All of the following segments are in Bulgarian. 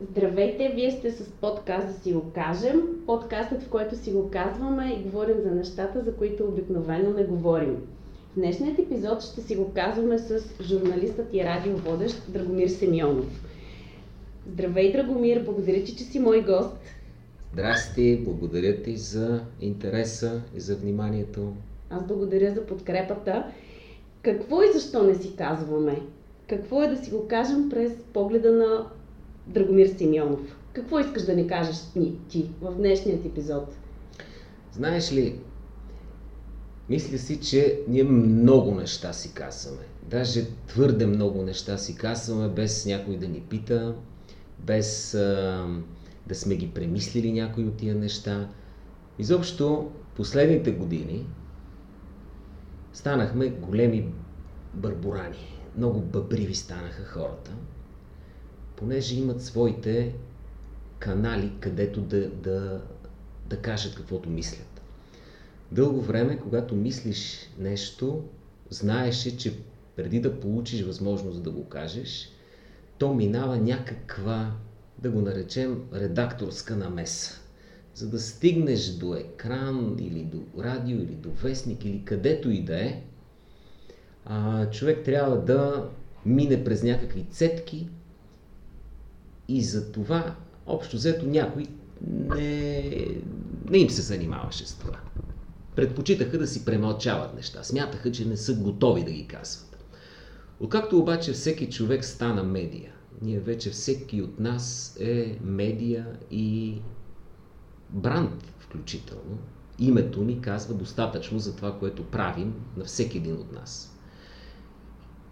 Здравейте, вие сте с подкаст да си го кажем. Подкастът, в който си го казваме и говорим за нещата, за които обикновено не говорим. В днешният епизод ще си го казваме с журналистът и радиоводещ Драгомир Семионов. Здравей, Драгомир, благодаря ти, че си мой гост. Здрасти, благодаря ти за интереса и за вниманието. Аз благодаря за подкрепата. Какво и защо не си казваме? Какво е да си го кажем през погледа на Драгомир Симеонов? Какво искаш да ни кажеш ти в днешният епизод? Знаеш ли, мисля си, че ние много неща си казваме. Даже твърде много неща си казваме, без някой да ни пита, без а, да сме ги премислили някои от тия неща. Изобщо, последните години станахме големи бърборани. Много бъбриви станаха хората, понеже имат своите канали, където да, да, да кажат каквото мислят. Дълго време, когато мислиш нещо, знаеше, че преди да получиш възможност да го кажеш, то минава някаква, да го наречем, редакторска намеса. За да стигнеш до екран или до радио или до вестник или където и да е, човек трябва да мине през някакви цетки и за това общо взето някой не, не им се занимаваше с това. Предпочитаха да си премълчават неща. Смятаха, че не са готови да ги казват. Откакто обаче всеки човек стана медия, ние вече всеки от нас е медия и бранд включително. Името ни казва достатъчно за това, което правим на всеки един от нас.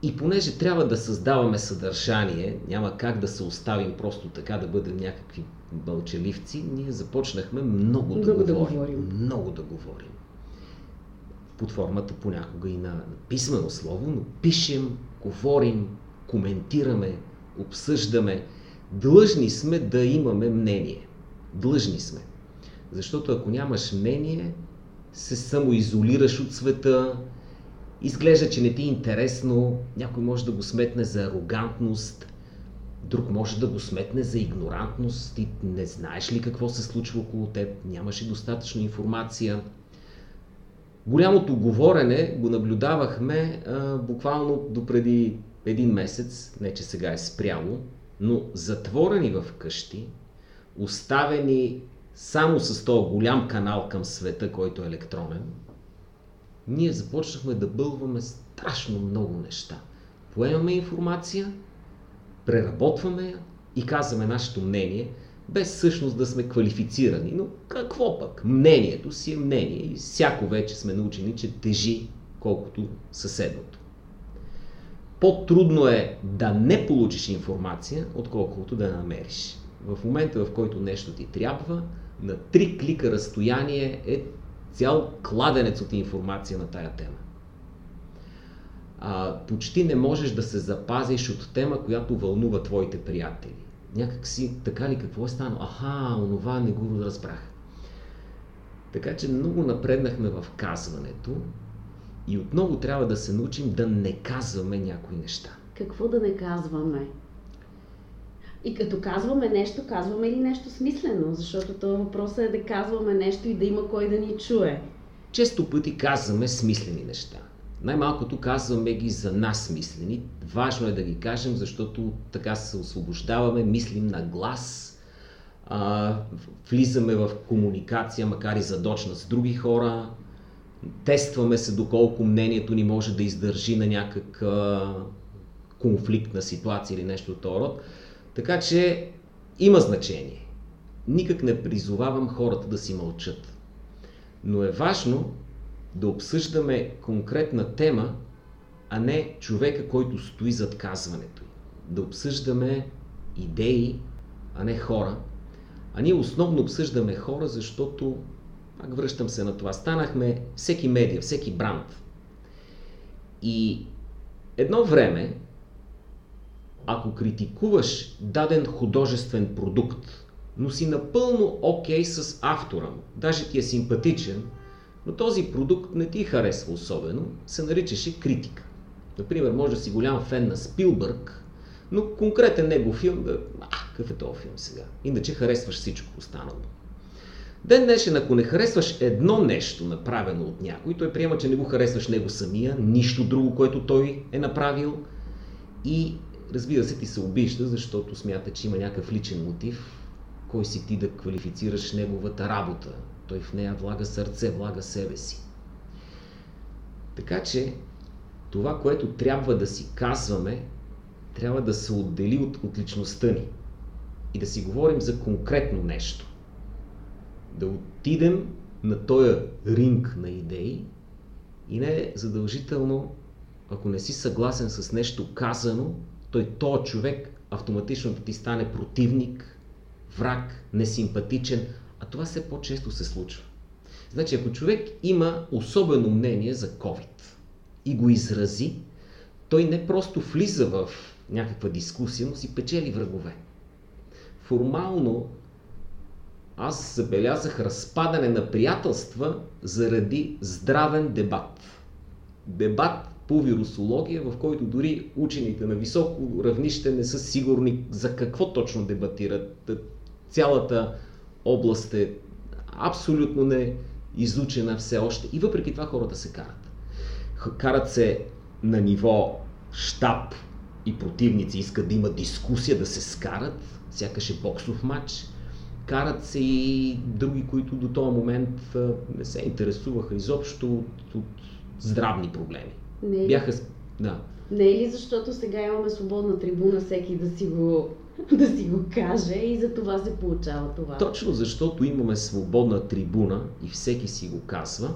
И понеже трябва да създаваме съдържание, няма как да се оставим просто така да бъдем някакви бълчеливци, ние започнахме много, много да, да говорим. говорим. Много да говорим. Под формата понякога и на писмено слово, но пишем, говорим, коментираме, обсъждаме. Длъжни сме да имаме мнение. Длъжни сме. Защото ако нямаш мнение, се самоизолираш от света, изглежда, че не ти е интересно, някой може да го сметне за арогантност, друг може да го сметне за игнорантност, ти не знаеш ли какво се случва около теб, нямаш ли достатъчно информация. Голямото говорене го наблюдавахме а, буквално до преди един месец, не че сега е спряло, но затворени в къщи, оставени само с този голям канал към света, който е електронен, ние започнахме да бълваме страшно много неща. Поемаме информация, преработваме я и казваме нашето мнение, без всъщност да сме квалифицирани. Но какво пък? Мнението си е мнение и всяко вече сме научени, че тежи колкото съседното. По-трудно е да не получиш информация, отколкото да я намериш. В момента, в който нещо ти трябва, на три клика разстояние е цял кладенец от информация на тая тема. А, почти не можеш да се запазиш от тема, която вълнува твоите приятели. Някак си, така ли, какво е станало? Аха, онова не го разбрах. Така че много напреднахме в казването и отново трябва да се научим да не казваме някои неща. Какво да не казваме? И като казваме нещо, казваме ли нещо смислено? Защото това въпрос е да казваме нещо и да има кой да ни чуе. Често пъти казваме смислени неща. Най-малкото казваме ги за нас смислени. Важно е да ги кажем, защото така се освобождаваме, мислим на глас, а, влизаме в комуникация, макар и задочна с други хора, тестваме се доколко мнението ни може да издържи на някаква конфликтна ситуация или нещо от този род. Така че има значение. Никак не призовавам хората да си мълчат. Но е важно да обсъждаме конкретна тема, а не човека, който стои зад казването. Да обсъждаме идеи, а не хора. А ние основно обсъждаме хора, защото, пак връщам се на това, станахме всеки медия, всеки бранд. И едно време ако критикуваш даден художествен продукт, но си напълно окей okay с автора му, даже ти е симпатичен, но този продукт не ти харесва особено, се наричаше критика. Например, може да си голям фен на Спилбърг, Но конкретен негов филм, да, а, какъв е този филм сега? Иначе харесваш всичко останало. Ден днешен, ако не харесваш едно нещо, направено от някой, той приема, че не го харесваш него самия, нищо друго, което той е направил и разбира се, ти се обижда, защото смята, че има някакъв личен мотив, кой си ти да квалифицираш неговата работа. Той в нея влага сърце, влага себе си. Така че това, което трябва да си казваме, трябва да се отдели от, от личността ни и да си говорим за конкретно нещо. Да отидем на този ринг на идеи и не задължително, ако не си съгласен с нещо казано, той, този човек автоматично да ти стане противник, враг, несимпатичен, а това все по-често се случва. Значи, ако човек има особено мнение за COVID и го изрази, той не просто влиза в някаква дискусия, но си печели врагове. Формално аз забелязах разпадане на приятелства заради здравен дебат. Дебат по вирусология, в който дори учените на високо равнище не са сигурни за какво точно дебатират. Цялата област е абсолютно не изучена все още и въпреки това хората се карат. Карат се на ниво штаб и противници искат да има дискусия, да се скарат, сякаш е боксов матч. Карат се и други, които до този момент не се интересуваха изобщо от, от здравни проблеми. Не е, Бяха... Да. не е ли защото сега имаме свободна трибуна всеки да си го, да си го каже и за това се получава това? Точно защото имаме свободна трибуна и всеки си го казва,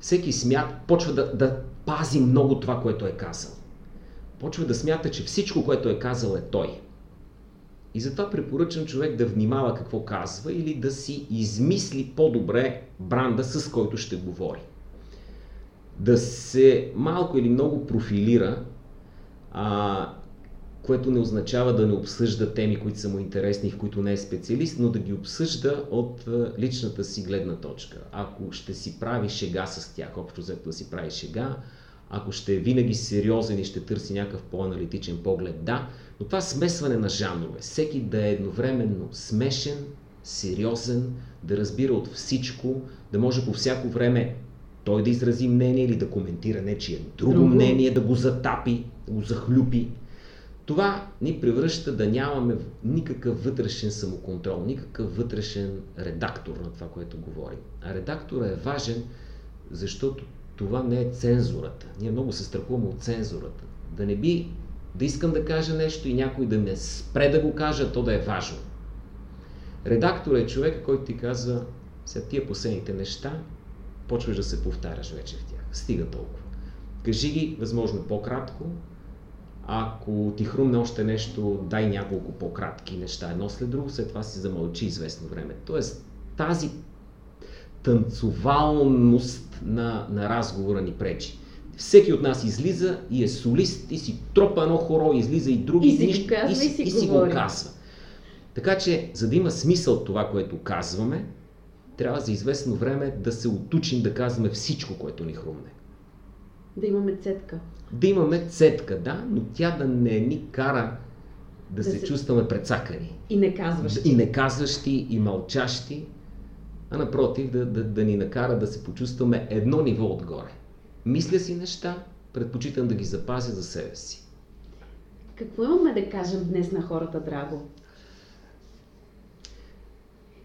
всеки смят, почва да, да пази много това, което е казал. Почва да смята, че всичко, което е казал е той. И затова препоръчам човек да внимава какво казва или да си измисли по-добре бранда, с който ще говори да се малко или много профилира, а, което не означава да не обсъжда теми, които са му интересни, в които не е специалист, но да ги обсъжда от личната си гледна точка. Ако ще си прави шега с тях, общо взето да си прави шега, ако ще е винаги сериозен и ще търси някакъв по-аналитичен поглед, да, но това смесване на жанрове, всеки да е едновременно смешен, сериозен, да разбира от всичко, да може по всяко време той да изрази мнение или да коментира нечие друго, друго мнение, да го затапи, да го захлюпи. Това ни превръща да нямаме никакъв вътрешен самоконтрол, никакъв вътрешен редактор на това, което говорим. А редактора е важен, защото това не е цензурата. Ние много се страхуваме от цензурата. Да не би да искам да кажа нещо и някой да ме спре да го кажа, то да е важно. Редактор е човек, който ти казва, сега тия последните неща почваш да се повтаряш вече в тях. Стига толкова. Кажи ги възможно по-кратко. Ако ти хрумне още нещо, дай няколко по-кратки неща едно след друго, след това си замълчи известно време. Тоест тази танцовалност на, на разговора ни пречи. Всеки от нас излиза и е солист и си тропа едно хоро, излиза и други и си, нищо, казва, и, си, и си го казва. Така че, за да има смисъл това, което казваме, трябва за известно време да се отучим да казваме всичко, което ни хрумне. Да имаме цетка. Да имаме цетка, да, но тя да не ни кара да, да се, се чувстваме прецакани. И не казващи. И не казващи, и мълчащи, а напротив да, да, да ни накара да се почувстваме едно ниво отгоре. Мисля си неща, предпочитам да ги запазя за себе си. Какво имаме да кажем днес на хората, Драго?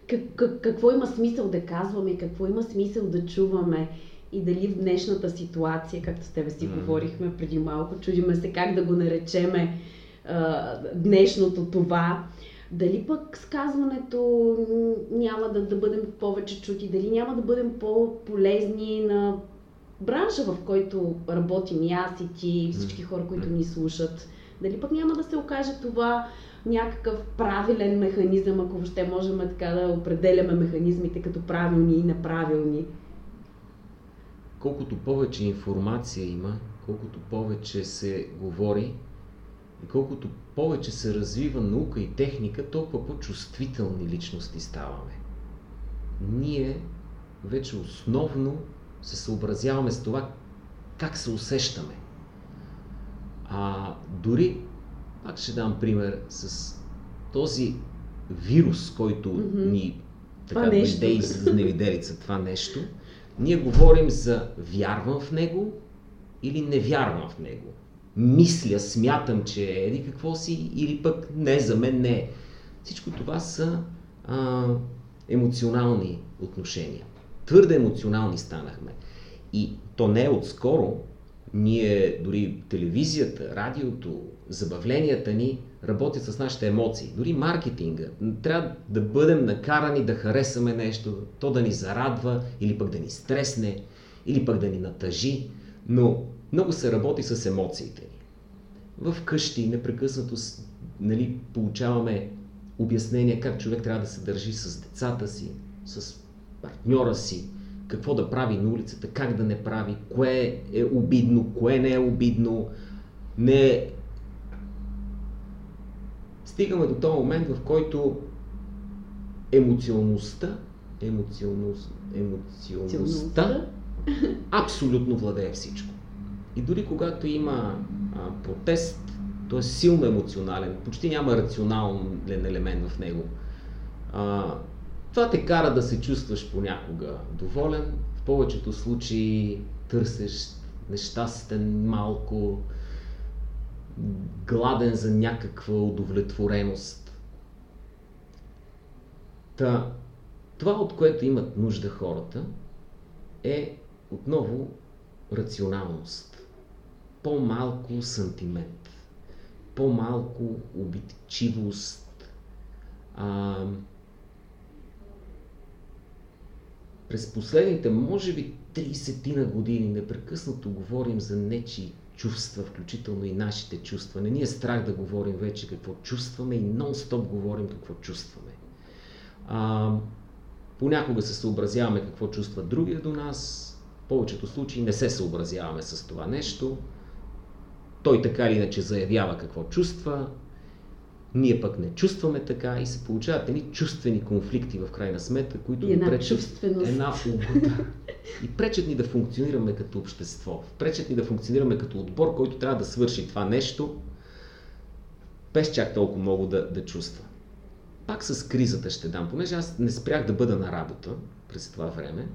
Как, как, какво има смисъл да казваме, какво има смисъл да чуваме и дали в днешната ситуация, както с тебе си mm. говорихме преди малко, чудиме се как да го наречеме а, днешното това, дали пък сказването няма да, да бъдем повече чути, дали няма да бъдем по-полезни на бранша, в който работим и аз и ти, всички хора, които ни слушат. Дали пък няма да се окаже това някакъв правилен механизъм, ако въобще можем така да определяме механизмите като правилни и неправилни. Колкото повече информация има, колкото повече се говори и колкото повече се развива наука и техника, толкова по-чувствителни личности ставаме. Ние вече основно се съобразяваме с това как се усещаме. А дори Пак ще дам пример с този вирус, който Мгм. ни така дойде из невиделица, това нещо. Ние говорим за вярвам в него или не вярвам в него. Мисля, смятам, че е еди какво си или пък не, за мен не е. Всичко това са а, емоционални отношения. Твърде емоционални станахме. И то не е отскоро. Ние, дори телевизията, радиото, забавленията ни работят с нашите емоции. Дори маркетинга. Трябва да бъдем накарани да харесаме нещо, то да ни зарадва, или пък да ни стресне, или пък да ни натъжи. Но много се работи с емоциите ни. В къщи непрекъснато нали, получаваме обяснения как човек трябва да се държи с децата си, с партньора си, какво да прави на улицата, как да не прави, кое е обидно, кое не е обидно. Не... Стигаме до този момент, в който емоционалността, емоционалност, емоционалността абсолютно владее всичко. И дори когато има а, протест, той е силно емоционален, почти няма рационален елемент в него. А, това те кара да се чувстваш понякога доволен, в повечето случаи търсеш нещастен малко, гладен за някаква удовлетвореност. Та, това, от което имат нужда хората, е отново рационалност. По-малко сантимент, по-малко обидчивост. А, през последните, може би, 30 на години непрекъснато говорим за нечи чувства, включително и нашите чувства. Не ни е страх да говорим вече какво чувстваме и нон-стоп говорим какво чувстваме. А, понякога се съобразяваме какво чувства другия до нас, в повечето случаи не се съобразяваме с това нещо. Той така или иначе заявява какво чувства, ние пък не чувстваме така и се получават едни чувствени конфликти в крайна сметка, които И една пречат чувственост. една угода. И пречат ни да функционираме като общество. Пречат ни да функционираме като отбор, който трябва да свърши това нещо, без чак толкова много да, да чувства. Пак с кризата ще дам, понеже аз не спрях да бъда на работа през това време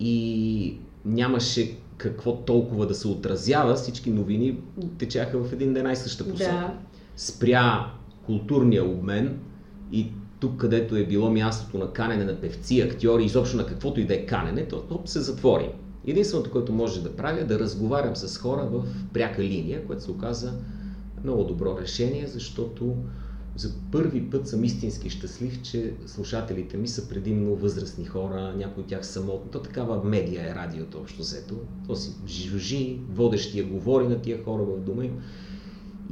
и нямаше какво толкова да се отразява, всички новини течаха в един една и съща посока. Да. Спря културния обмен и тук, където е било мястото на канене на певци, актьори, изобщо на каквото и да е канене, то, то се затвори. Единственото, което може да правя, е да разговарям с хора в пряка линия, което се оказа много добро решение, защото за първи път съм истински щастлив, че слушателите ми са предимно възрастни хора, някои от тях самотни. То такава медия е радиото общо взето. То си жужи, водещия говори на тия хора в дома им.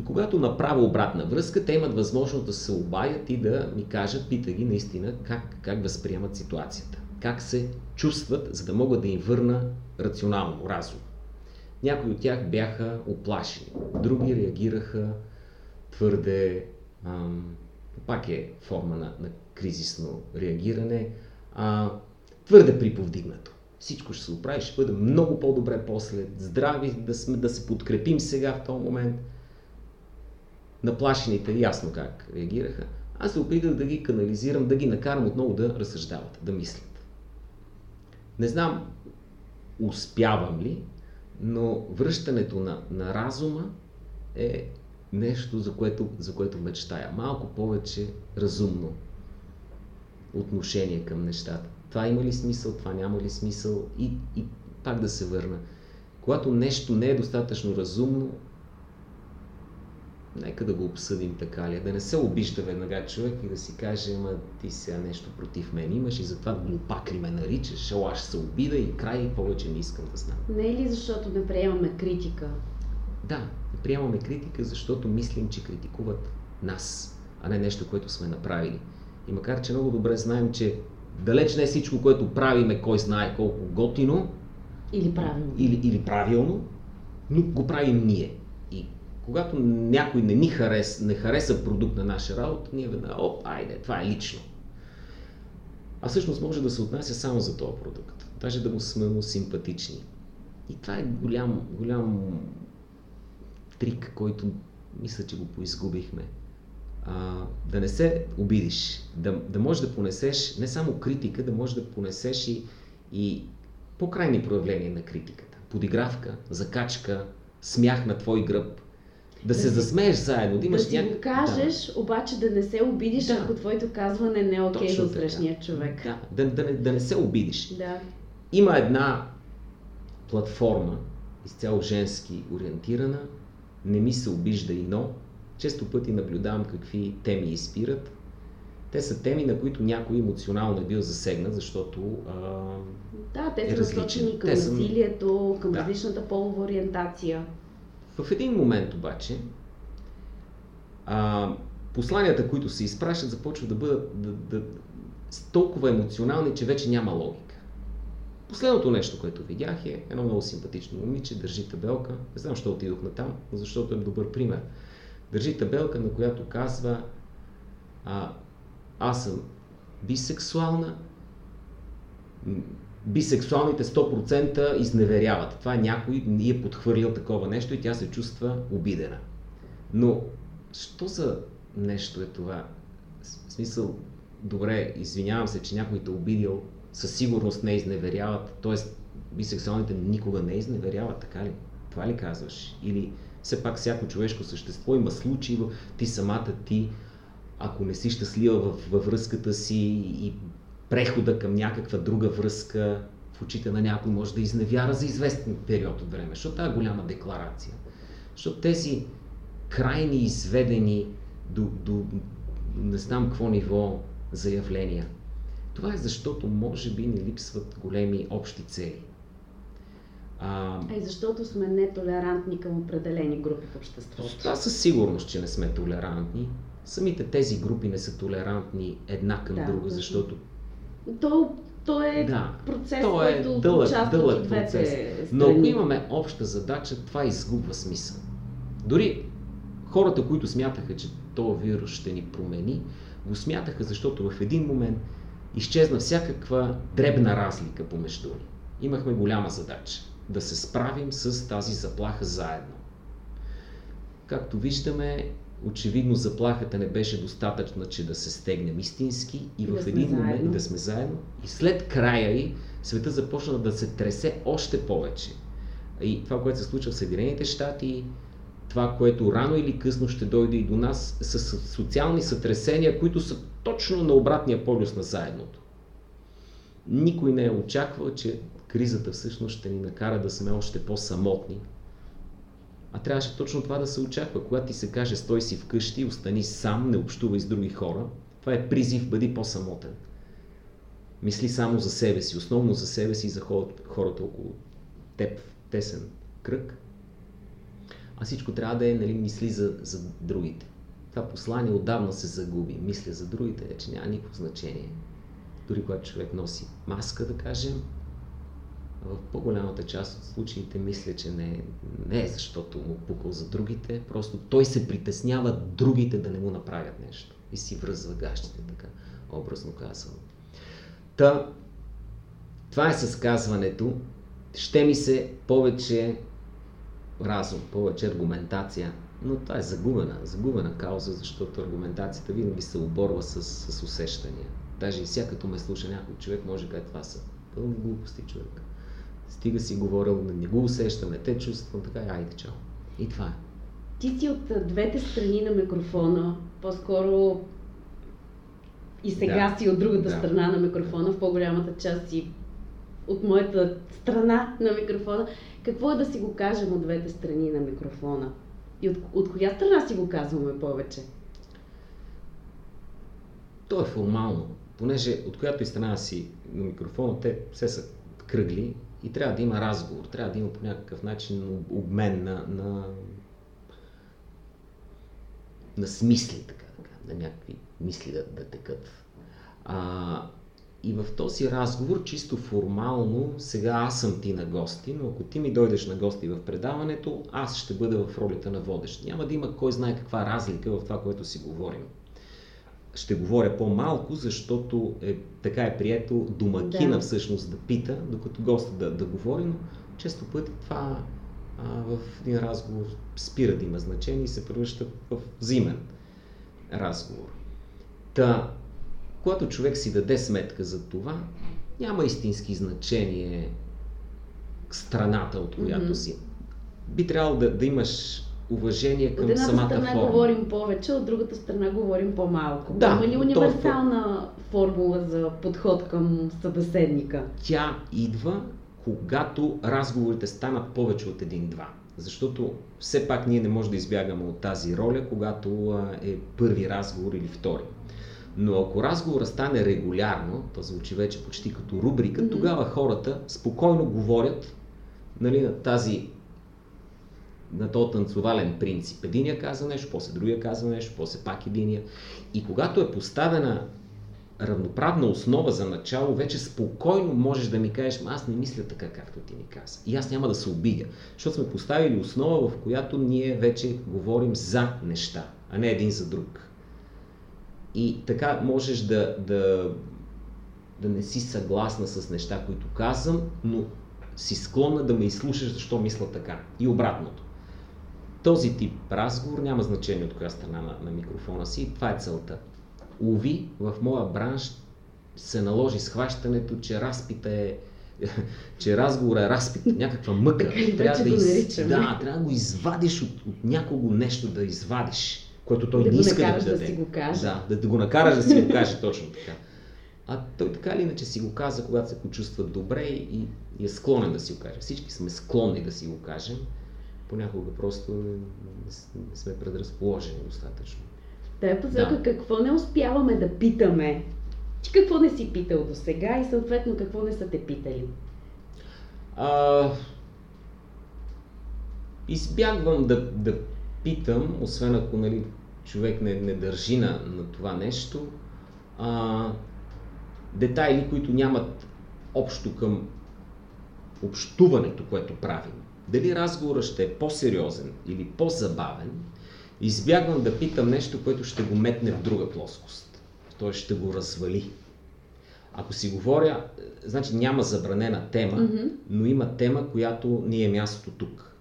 И когато направя обратна връзка, те имат възможност да се обадят и да ми кажат, пита ги наистина как, как възприемат ситуацията. Как се чувстват, за да мога да им върна рационално, разум. Някои от тях бяха оплашени, други реагираха твърде, ам, пак е форма на, на кризисно реагиране, а, твърде приповдигнато. Всичко ще се оправи, ще бъде много по-добре после, здрави, да, сме, да се подкрепим сега в този момент. Наплашените ясно как реагираха. Аз се опитах да ги канализирам, да ги накарам отново да разсъждават, да мислят. Не знам успявам ли, но връщането на, на разума е нещо, за което, за което мечтая. Малко повече разумно отношение към нещата. Това има ли смисъл, това няма ли смисъл и, и пак да се върна. Когато нещо не е достатъчно разумно, нека да го обсъдим така ли, да не се обижда веднага човек и да си каже, ама ти сега нещо против мен имаш и затова глупак ли ме наричаш, ела ще се обида и край и повече не искам да знам. Не е ли защото не приемаме критика? Да, не приемаме критика, защото мислим, че критикуват нас, а не нещо, което сме направили. И макар, че много добре знаем, че далеч не е всичко, което правиме, кой знае колко готино Или правилно? или, или правилно, но го правим ние. Когато някой не ни харес, не хареса продукт на наша работа, ние веднага, оп, айде, това е лично. А всъщност може да се отнася само за този продукт. Даже да му сме му симпатични. И това е голям, голям трик, който мисля, че го поизгубихме. А, да не се обидиш, да, да можеш да понесеш не само критика, да можеш да понесеш и, и по-крайни проявления на критиката. Подигравка, закачка, смях на твой гръб, да, се засмееш заедно, да имаш да си го кажеш, да. обаче да не се обидиш, да. ако твоето казване не е окей okay за срещния човек. Да, да, да, не, да не се обидиш. Да. Има една платформа, изцяло женски ориентирана, не ми се обижда и но. Често пъти наблюдавам какви теми изпират. Те са теми, на които някой емоционално е бил засегнат, защото а, Да, те са е насочени към насилието, към да. различната полова ориентация. В един момент обаче а, посланията, които се изпращат, започват да бъдат да, да, толкова емоционални, че вече няма логика. Последното нещо, което видях е едно много симпатично момиче, държи табелка. Не знам, защо отидох на там, защото е добър пример. Държи табелка, на която казва а, аз съм бисексуална, бисексуалните 100% изневеряват. Това някой ни е подхвърлил такова нещо и тя се чувства обидена. Но, що за нещо е това? В смисъл, добре, извинявам се, че някой те обидил, със сигурност не изневеряват, т.е. бисексуалните никога не изневеряват, така ли? Това ли казваш? Или все пак всяко човешко същество има случаи, ти самата ти, ако не си щастлива във, във връзката си и прехода към някаква друга връзка в очите на някой може да изневяра за известен период от време. Защото тази голяма декларация? Защото тези крайни изведени до, до не знам какво ниво заявления. Това е защото може би ни липсват големи общи цели. А, а и защото сме нетолерантни към определени групи в обществото. Това със сигурност, че не сме толерантни. Самите тези групи не са толерантни една към да, друга, защото то, то е да, процес, то е който дълъг, дълъг процес. Страни. Но ако имаме обща задача, това изгубва смисъл. Дори хората, които смятаха, че този вирус ще ни промени, го смятаха, защото в един момент изчезна всякаква дребна разлика помежду ни. Имахме голяма задача да се справим с тази заплаха заедно. Както виждаме, очевидно заплахата не беше достатъчна, че да се стегнем истински и, в да един момент заедно. да сме заедно. И след края й света започна да се тресе още повече. И това, което се случва в Съединените щати, това, което рано или късно ще дойде и до нас, са социални сътресения, които са точно на обратния полюс на заедното. Никой не е очаквал, че кризата всъщност ще ни накара да сме още по-самотни, а трябваше точно това да се очаква. Когато ти се каже стой си вкъщи, остани сам, не общувай с други хора, това е призив, бъди по-самотен. Мисли само за себе си, основно за себе си и за хората около теб тесен кръг. А всичко трябва да е, нали, мисли за, за другите. Това послание отдавна се загуби. Мисля за другите, че няма никакво значение. Дори когато човек носи маска, да кажем, в по-голямата част от случаите мисля, че не, не е защото му пукал за другите, просто той се притеснява другите да не му направят нещо и си връзва гащите, така образно казвам. Та, това е съсказването. Ще ми се повече разум, повече аргументация, но това е загубена, загубена кауза, защото аргументацията винаги се оборва с, с усещания. Даже и сега като ме слуша някой човек, може да каже това са пълни глупости човек стига си говорил, не го усещам, не те чувствам, така, айде, чао. И това е. Ти си от двете страни на микрофона, по-скоро и сега да. си от другата да. страна на микрофона, в по-голямата част си от моята страна на микрофона. Какво е да си го кажем от двете страни на микрофона? И от, от коя страна си го казваме повече? То е формално. Понеже от която и страна си на микрофона, те все са кръгли, и трябва да има разговор, трябва да има по някакъв начин обмен на, на, на смисли, така, така, на някакви мисли да, да текат. А, и в този разговор, чисто формално, сега аз съм ти на гости, но ако ти ми дойдеш на гости в предаването, аз ще бъда в ролята на водещ. Няма да има кой знае каква разлика в това, което си говорим ще говоря по-малко, защото е, така е прието домакина да. всъщност да пита, докато госта да, да говори, но често пъти това а, в един разговор спира да има значение и се превръща в взимен разговор. Та, когато човек си даде сметка за това, няма истински значение страната, от която mm-hmm. си. Би трябвало да, да имаш уважение към от едната самата страна форма. говорим повече, от другата страна говорим по-малко. Да, Има ли то- универсална формула за подход към събеседника? Тя идва, когато разговорите станат повече от един-два. Защото все пак ние не можем да избягаме от тази роля, когато е първи разговор или втори. Но ако разговорът стане регулярно, то звучи вече почти като рубрика, Мгм. тогава хората спокойно говорят нали, на тази на този танцовален принцип. Единия казва нещо, после другия казва нещо, после пак единия. И когато е поставена равноправна основа за начало, вече спокойно можеш да ми кажеш, «Ма аз не мисля така, както ти ми каза. И аз няма да се обидя, защото сме поставили основа, в която ние вече говорим за неща, а не един за друг. И така можеш да, да, да не си съгласна с неща, които казвам, но си склонна да ме изслушаш защо мисля така. И обратното. Този тип разговор няма значение от коя страна на, на микрофона си. и Това е целта. Уви, в моя бранш се наложи схващането, че разпита е че разговор е разпит, някаква мъка. Така и вече го наричаме. да, трябва да го извадиш от, от някого нещо да извадиш, което той Да не иска да да даде. си го каже. Да, да, да го накараш да си го каже точно така. А той така или иначе си го каза, когато се почувства добре и, и е склонен да си го каже. Всички сме склонни да си го кажем. Понякога просто не, не, сме предразположени достатъчно. В тая посока Да. какво не успяваме да питаме? Ти какво не си питал до сега и съответно какво не са те питали? А, избягвам да, да питам, освен ако нали, човек не, не държи на, на това нещо, а, детайли, които нямат общо към общуването, което правим. Дали разговорът ще е по-сериозен или по-забавен, избягвам да питам нещо, което ще го метне в друга плоскост. Той ще го развали. Ако си говоря, е, значи няма забранена тема, Мгм. но има тема, която ни е мястото тук.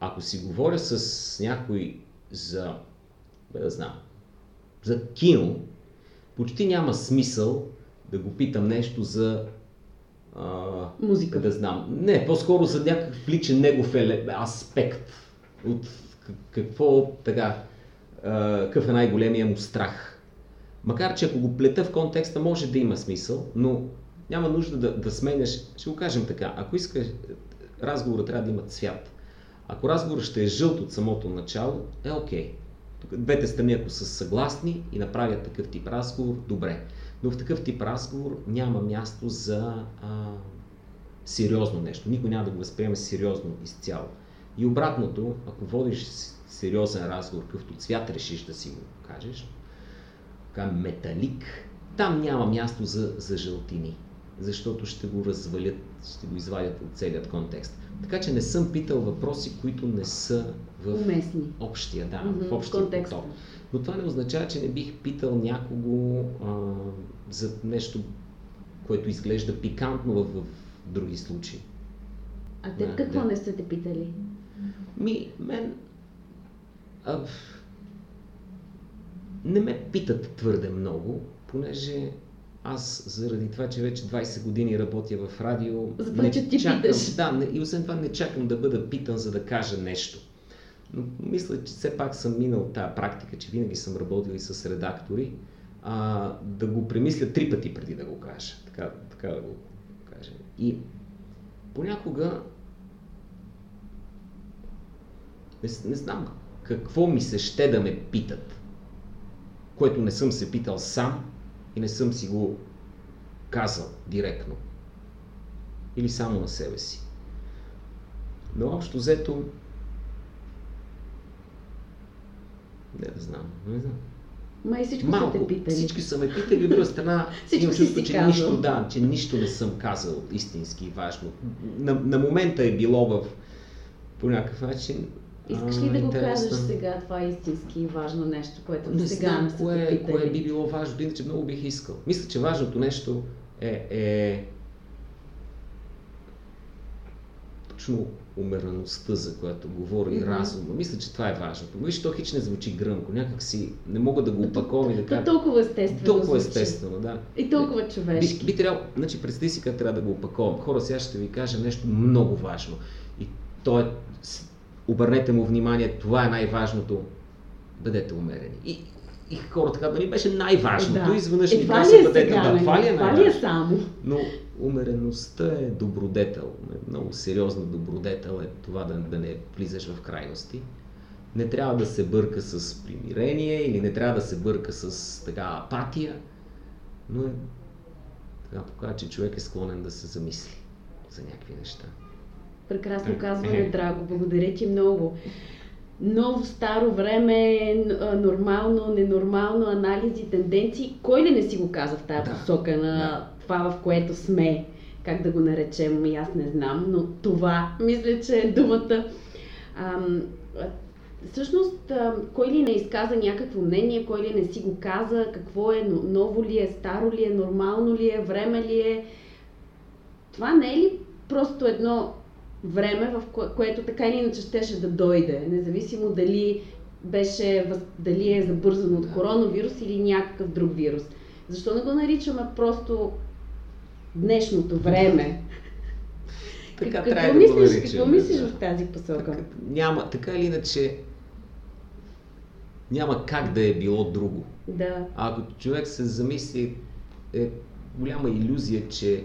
Ако си говоря с някой за, бе да знам, за кино, почти няма смисъл да го питам нещо за а, Музика. да знам. Не, по-скоро за някакъв личен негов аспект. От какво така, а, какъв е най-големия му страх. Макар, че ако го плета в контекста, може да има смисъл, но няма нужда да, да сменяш. Ще го кажем така. Ако искаш, разговорът трябва да има цвят. Ако разговорът ще е жълт от самото начало, е окей. Тук двете страни, ако са съгласни и направят такъв тип разговор, добре. Но в такъв тип разговор няма място за а, сериозно нещо. Никой няма да го възприеме сериозно изцяло. И обратното, ако водиш сериозен разговор, какъвто цвят решиш да си го кажеш, така металик, там няма място за, за жълтини, защото ще го развалят, ще го извадят от целият контекст. Така че не съм питал въпроси, които не са в Уместни. общия, да, Мгм, в общия контекста. поток. Но това не означава, че не бих питал някого а, за нещо, което изглежда пикантно в, в други случаи. А те Да, какво да. не са те питали? Ми, мен... А, не ме питат твърде много, понеже аз заради това, че вече 20 години работя в радио, Затова, че ти чакам, питаш. да, не, и освен това не чакам да бъда питан, за да кажа нещо. Но мисля, че все пак съм минал тази практика, че винаги съм работил и с редактори, а, да го премисля три пъти преди да го кажа. Така, така да го кажа. И понякога не, не знам какво ми се ще да ме питат, което не съм се питал сам и не съм си го казал директно. Или само на себе си. Но общо взето не да знам, не знам. Май всичко са Малко, те питали. всички са ме питали, от друга страна Всичко имам чувство, че казал. нищо, да, че нищо не съм казал истински важно. На, на момента е било в по някакъв начин. Искаш а, ли да го интересно. кажеш сега това истински и важно нещо, което Не сега знам не са те кое, питали? кое би било важно, иначе много бих искал. Мисля, че важното нещо е, е точно умереността, за която говори mm-hmm. разума. Мисля, че това е важното. Виж, то хич не звучи гръмко. Някак си не мога да го опаковам и да кажа. толкова естествено. Толкова естествено, да. И толкова човешки. Би, би трябвало, значи представи си как трябва да го опаковам. Хора, сега ще ви кажа нещо много важно. И то е, обърнете му внимание, това е най-важното. Бъдете умерени. И, и хората казват, нали беше най-важното. Да. Изведнъж ни казват, бъдете. Да, нали? това ли е ли е само? Но умереността е добродетел. Много сериозна добродетел е това да, да не влизаш в крайности. Не трябва да се бърка с примирение или не трябва да се бърка с така апатия, но е така показва, че човек е склонен да се замисли за някакви неща. Прекрасно казване, Драго. Благодаря ти много. Ново, старо време, нормално, ненормално, анализи, тенденции. Кой ли не си го каза в тази да. посока на да това, в което сме, как да го наречем, и аз не знам, но това, мисля, че е думата. Ам, всъщност, кой ли не изказа някакво мнение, кой ли не си го каза, какво е, ново ли е, старо ли е, нормално ли е, време ли е. Това не е ли просто едно време, в кое, което така или иначе щеше да дойде, независимо дали беше, дали е забързано от коронавирус или някакъв друг вирус. Защо не го наричаме просто днешното време? Така какво трябва мислиш, да го наричаме. Какво мислиш в тази посока? Така, няма, така или иначе, няма как да е било друго. Да. А ако човек се замисли, е голяма иллюзия, че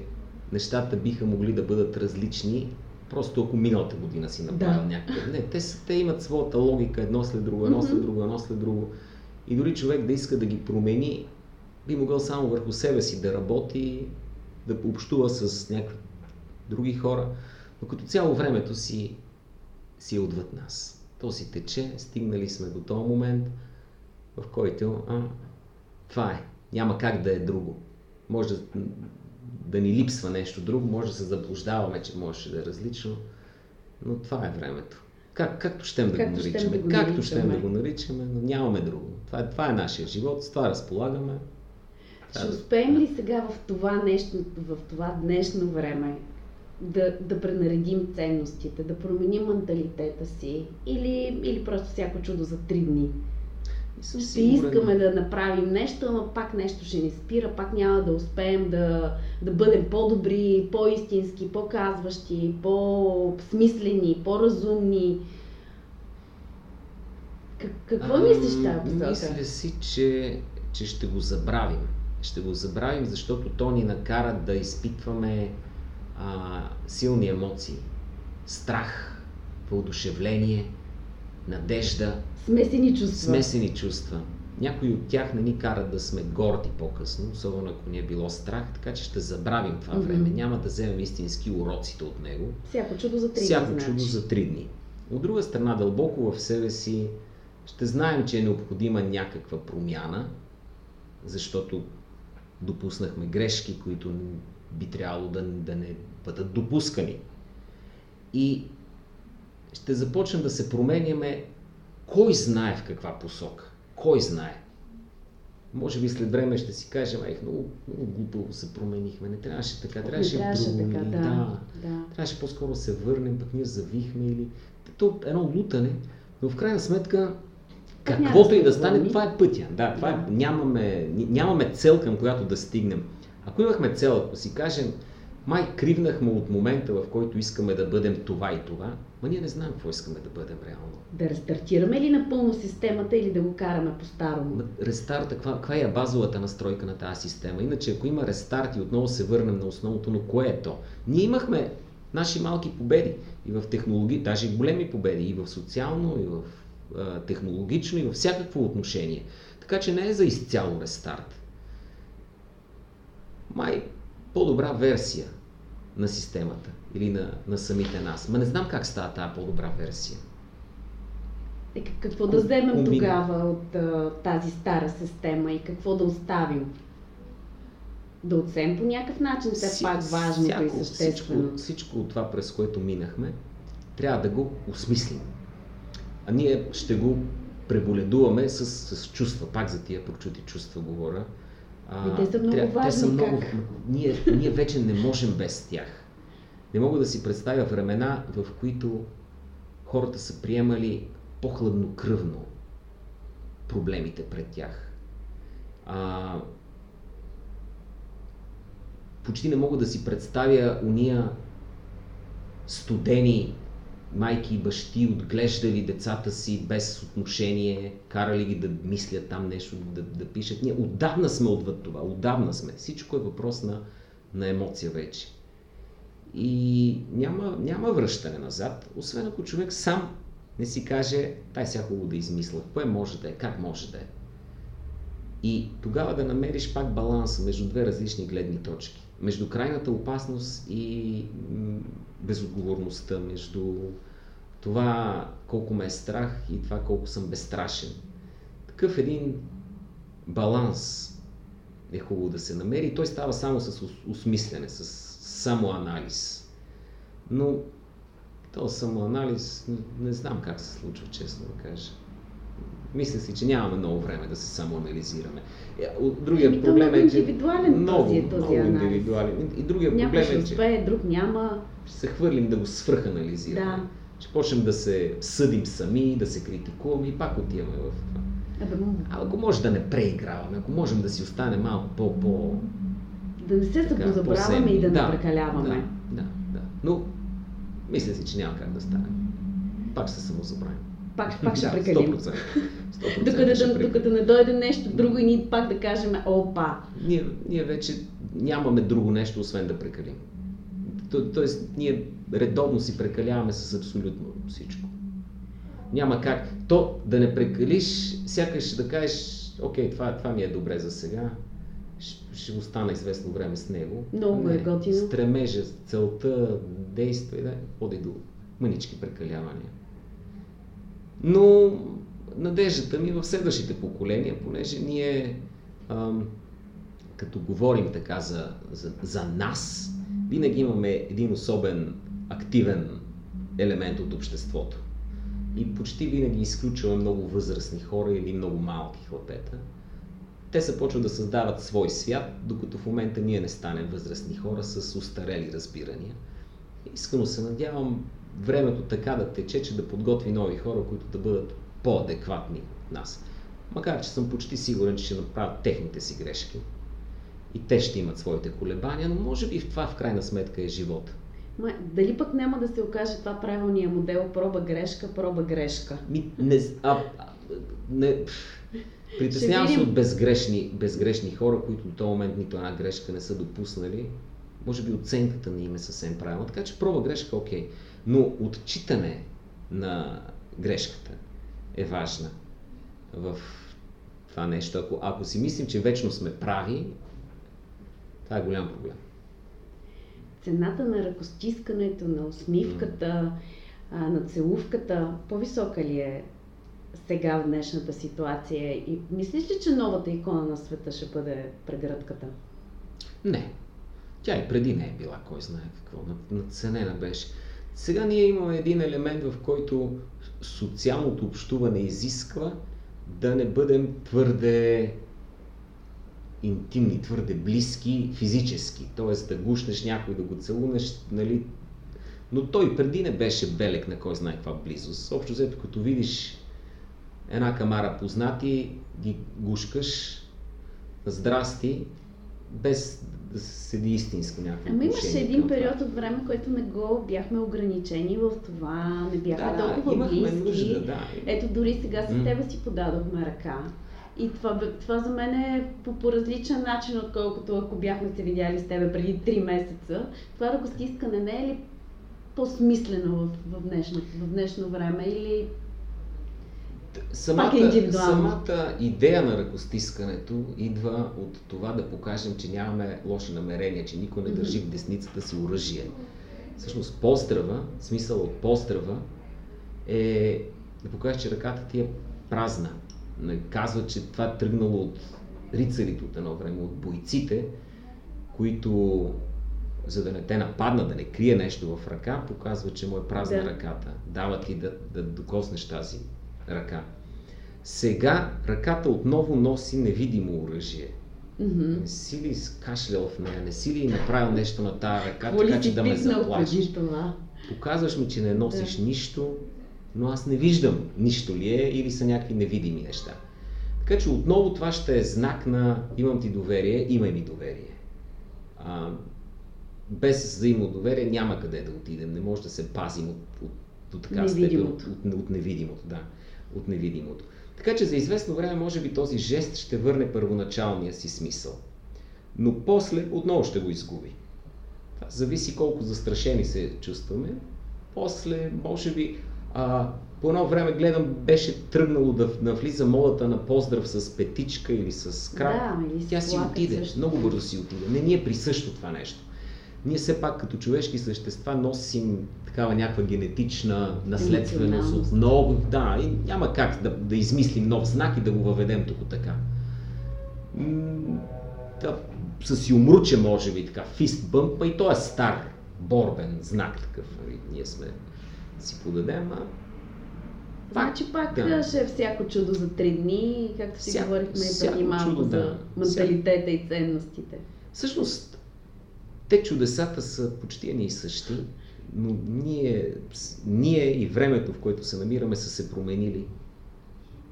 нещата биха могли да бъдат различни, просто ако миналата година си направил да. някакъв. Не, те, те имат своята логика едно след друго, едно след друго, едно след друго. И дори човек да иска да ги промени, би могъл само върху себе си да работи, да общува с някакви други хора, но като цяло времето си, си е отвъд нас. То си тече, стигнали сме до този момент, в който а, това е. Няма как да е друго. Може да, да ни липсва нещо друго, може да се заблуждаваме, че можеше да е различно, но това е времето. Как, както щем да както го наричаме. да го както щем да го наричаме, но нямаме друго. Това е, това е нашия живот, с това разполагаме. Ще успеем ли сега в това нещо, в това днешно време да, да пренаредим ценностите, да променим менталитета си или, или просто всяко чудо за три дни? Ще сигурен. искаме да направим нещо, но пак нещо ще ни спира, пак няма да успеем да, да бъдем по-добри, по-истински, по-казващи, по-смислени, по-разумни. Как, какво а, мислиш тази посока? Мисля си, че, че ще го забравим ще го забравим, защото то ни накара да изпитваме а, силни емоции. Страх, въодушевление, надежда. Смесени чувства. Смесени чувства. Някои от тях не ни карат да сме горди по-късно, особено ако ни е било страх, така че ще забравим това mm-hmm. време. Няма да вземем истински уроците от него. Всяко чудо за три дни. Всяко значи. чудо за три дни. От друга страна, дълбоко в себе си ще знаем, че е необходима някаква промяна, защото допуснахме грешки, които би трябвало да, да не бъдат допускани. И ще започнем да се променяме кой знае в каква посока. Кой знае. Може би след време ще си кажем, ай, много, много глупо се променихме, не трябваше така, трябваше, не трябваше друго. Така, да, да, да. Трябваше по-скоро се върнем, пък ние завихме или... То е едно лутане, но в крайна сметка Каквото и да стане, това е пътя. Да, това да. Е, нямаме, нямаме цел към която да стигнем. Ако имахме цел, ако си кажем, май кривнахме от момента, в който искаме да бъдем това и това, ма ние не знаем какво искаме да бъдем реално. Да рестартираме ли напълно системата или да го караме по-старому? Рестарта, каква, каква е базовата настройка на тази система? Иначе, ако има рестарт и отново се върнем на основното, но кое е то? Ние имахме наши малки победи и в технологии, даже големи победи и в социално, и в технологично и във всякакво отношение. Така че не е за изцяло рестарт. Май по-добра версия на системата или на, на самите нас. Ма не знам как става тази по-добра версия. Е, какво да вземем Комбин... тогава от а, тази стара система и какво да оставим? Да отсем по някакъв начин все пак важното и съществено. Всичко, всичко от това, през което минахме, трябва да го осмислим а ние ще го преболедуваме с, с чувства, пак за тия прочути чувства говоря. А, те са много тря... важни. Те са много... Как? Ние, ние вече не можем без тях. Не мога да си представя времена, в които хората са приемали по-хладнокръвно проблемите пред тях. А, почти не мога да си представя уния студени майки и бащи отглеждали децата си без отношение, карали ги да мислят там нещо, да, да пишат. Ние отдавна сме отвъд това, отдавна сме. Всичко е въпрос на, на емоция вече. И няма, няма връщане назад, освен ако човек сам не си каже, дай сега хубаво да измисля, кое може да е, как може да е. И тогава да намериш пак баланса между две различни гледни точки. Между крайната опасност и безотговорността, между това колко ме е страх и това колко съм безстрашен. Такъв един баланс е хубаво да се намери той става само с осмислене, с самоанализ. Но този самоанализ не знам как се случва, честно да кажа. Мисля си, че нямаме много време да се самоанализираме. Е, другият Еми, проблем е, че... индивидуален много, този, този много анализ. индивидуален. И другият Някой проблем ще е, че успее, друг няма. ще се хвърлим да го свръханализираме. Да. Ще почнем да се съдим сами, да се критикуваме и пак отиваме в това. А ако може да не преиграваме, ако можем да си остане малко по... по да не се самозабравяме и да, Да, не прекаляваме. Да, да, да. Но мисля си, че няма как да стане. Пак ще се самозабравим. Пак, пак ще прекалим. 100%. 100% Докато, да, докато не дойде нещо друго и ние пак да кажем, опа, Ние, ние вече нямаме друго нещо, освен да прекалим. То, тоест, ние редовно си прекаляваме с абсолютно всичко. Няма как. То да не прекалиш, сякаш да кажеш, окей, това, това ми е добре за сега, ще, ще остана известно време с него. Много е готино. Стремежа, целта, действие, да, води до мънички прекалявания. Но надеждата ми в следващите поколения, понеже ние ам, като говорим така за, за, за нас, винаги имаме един особен активен елемент от обществото. И почти винаги изключваме много възрастни хора или много малки хлапета. Те се почват да създават свой свят, докато в момента ние не станем възрастни хора с устарели разбирания. Искрено се надявам времето така да тече, че да подготви нови хора, които да бъдат по-адекватни от нас. Макар, че съм почти сигурен, че ще направят техните си грешки. И те ще имат своите колебания, но може би в това в крайна сметка е живота. ма, дали пък няма да се окаже това правилния модел проба грешка, проба грешка? Ми, не, а, а, не, притеснявам се от безгрешни, безгрешни хора, които до този момент нито една грешка не са допуснали. Може би оценката не им е съвсем правилна, така че проба грешка окей. Но отчитане на грешката е важна в това нещо. Ако, ако си мислим, че вечно сме прави, това е голям проблем. Цената на ръкостискането, на усмивката, а, на целувката, по-висока ли е сега в днешната ситуация? И мислиш ли, че новата икона на света ще бъде прегръдката? Не. Тя и преди не е била, кой знае какво. Надценена беше. Сега ние имаме един елемент, в който социалното общуване изисква да не бъдем твърде интимни, твърде близки физически. Тоест да гушнеш някой, да го целунеш, нали? Но той преди не беше белек на кой знае каква близост. Общо взето, като видиш една камара познати, ги гушкаш, здрасти, без да седи истинско някакво Ами имаше един това. период от време, който не го бяхме ограничени в това, не бяхме да, да, толкова имахме близки. нужда, да. Ето дори сега с тебе си подадохме ръка. И това, това за мен е по, по различен начин, отколкото ако бяхме се видяли с тебе преди 3 месеца. Това ръкостискане не е ли по-смислено в, в, днешно, в днешно време или Самата, е самата идея на ръкостискането идва от това да покажем, че нямаме лоши намерения, че никой не държи в десницата си оръжие. Всъщност поздрава, смисъл от поздрава е да покажеш, че ръката ти е празна. Казва, че това е тръгнало от рицарите от едно време, от бойците, които за да не те нападнат, да не крие нещо в ръка, показва, че му е празна Да. ръката. Дава ти да, да докоснеш тази ръка. Сега ръката отново носи невидимо оръжие. Мгм. Не си ли скашлял в нея, не си ли направил нещо на тази ръка, така че да ме това? Показваш ми, че не носиш нищо, но аз не виждам нищо ли е или са някакви невидими неща. Така че отново това ще е знак на имам ти доверие, имай ми доверие. А, без взаимно доверие няма къде да отидем, не може да се пазим от, от, от така степен, от, от, от невидимото. Да, от невидимото. Така че за известно време може би този жест ще върне първоначалния си смисъл. Но после отново ще го изгуби. Това зависи колко застрашени се чувстваме. После, може би, а, по едно време гледам, беше тръгнало да навлиза модата на поздрав с петичка или с крак. Да, с Тя си отиде, също. много бързо си отиде. Не ни е присъщо това нещо. Ние все пак като човешки същества носим такава някаква генетична наследственост от много, да, и няма как да, да измислим нов знак и да го въведем тук така. Да, с юмруче може би така, фист бъмп, и той е стар, борбен знак такъв, нали, ние сме си подадем, а Значи пак Да. ще е всяко чудо за три дни, както си Всяко- говорихме и преди малко чудо, за да. менталитета и ценностите. Всъщност, те чудесата са почти едни и същи, но ние, ние и времето, в което се намираме, са се променили.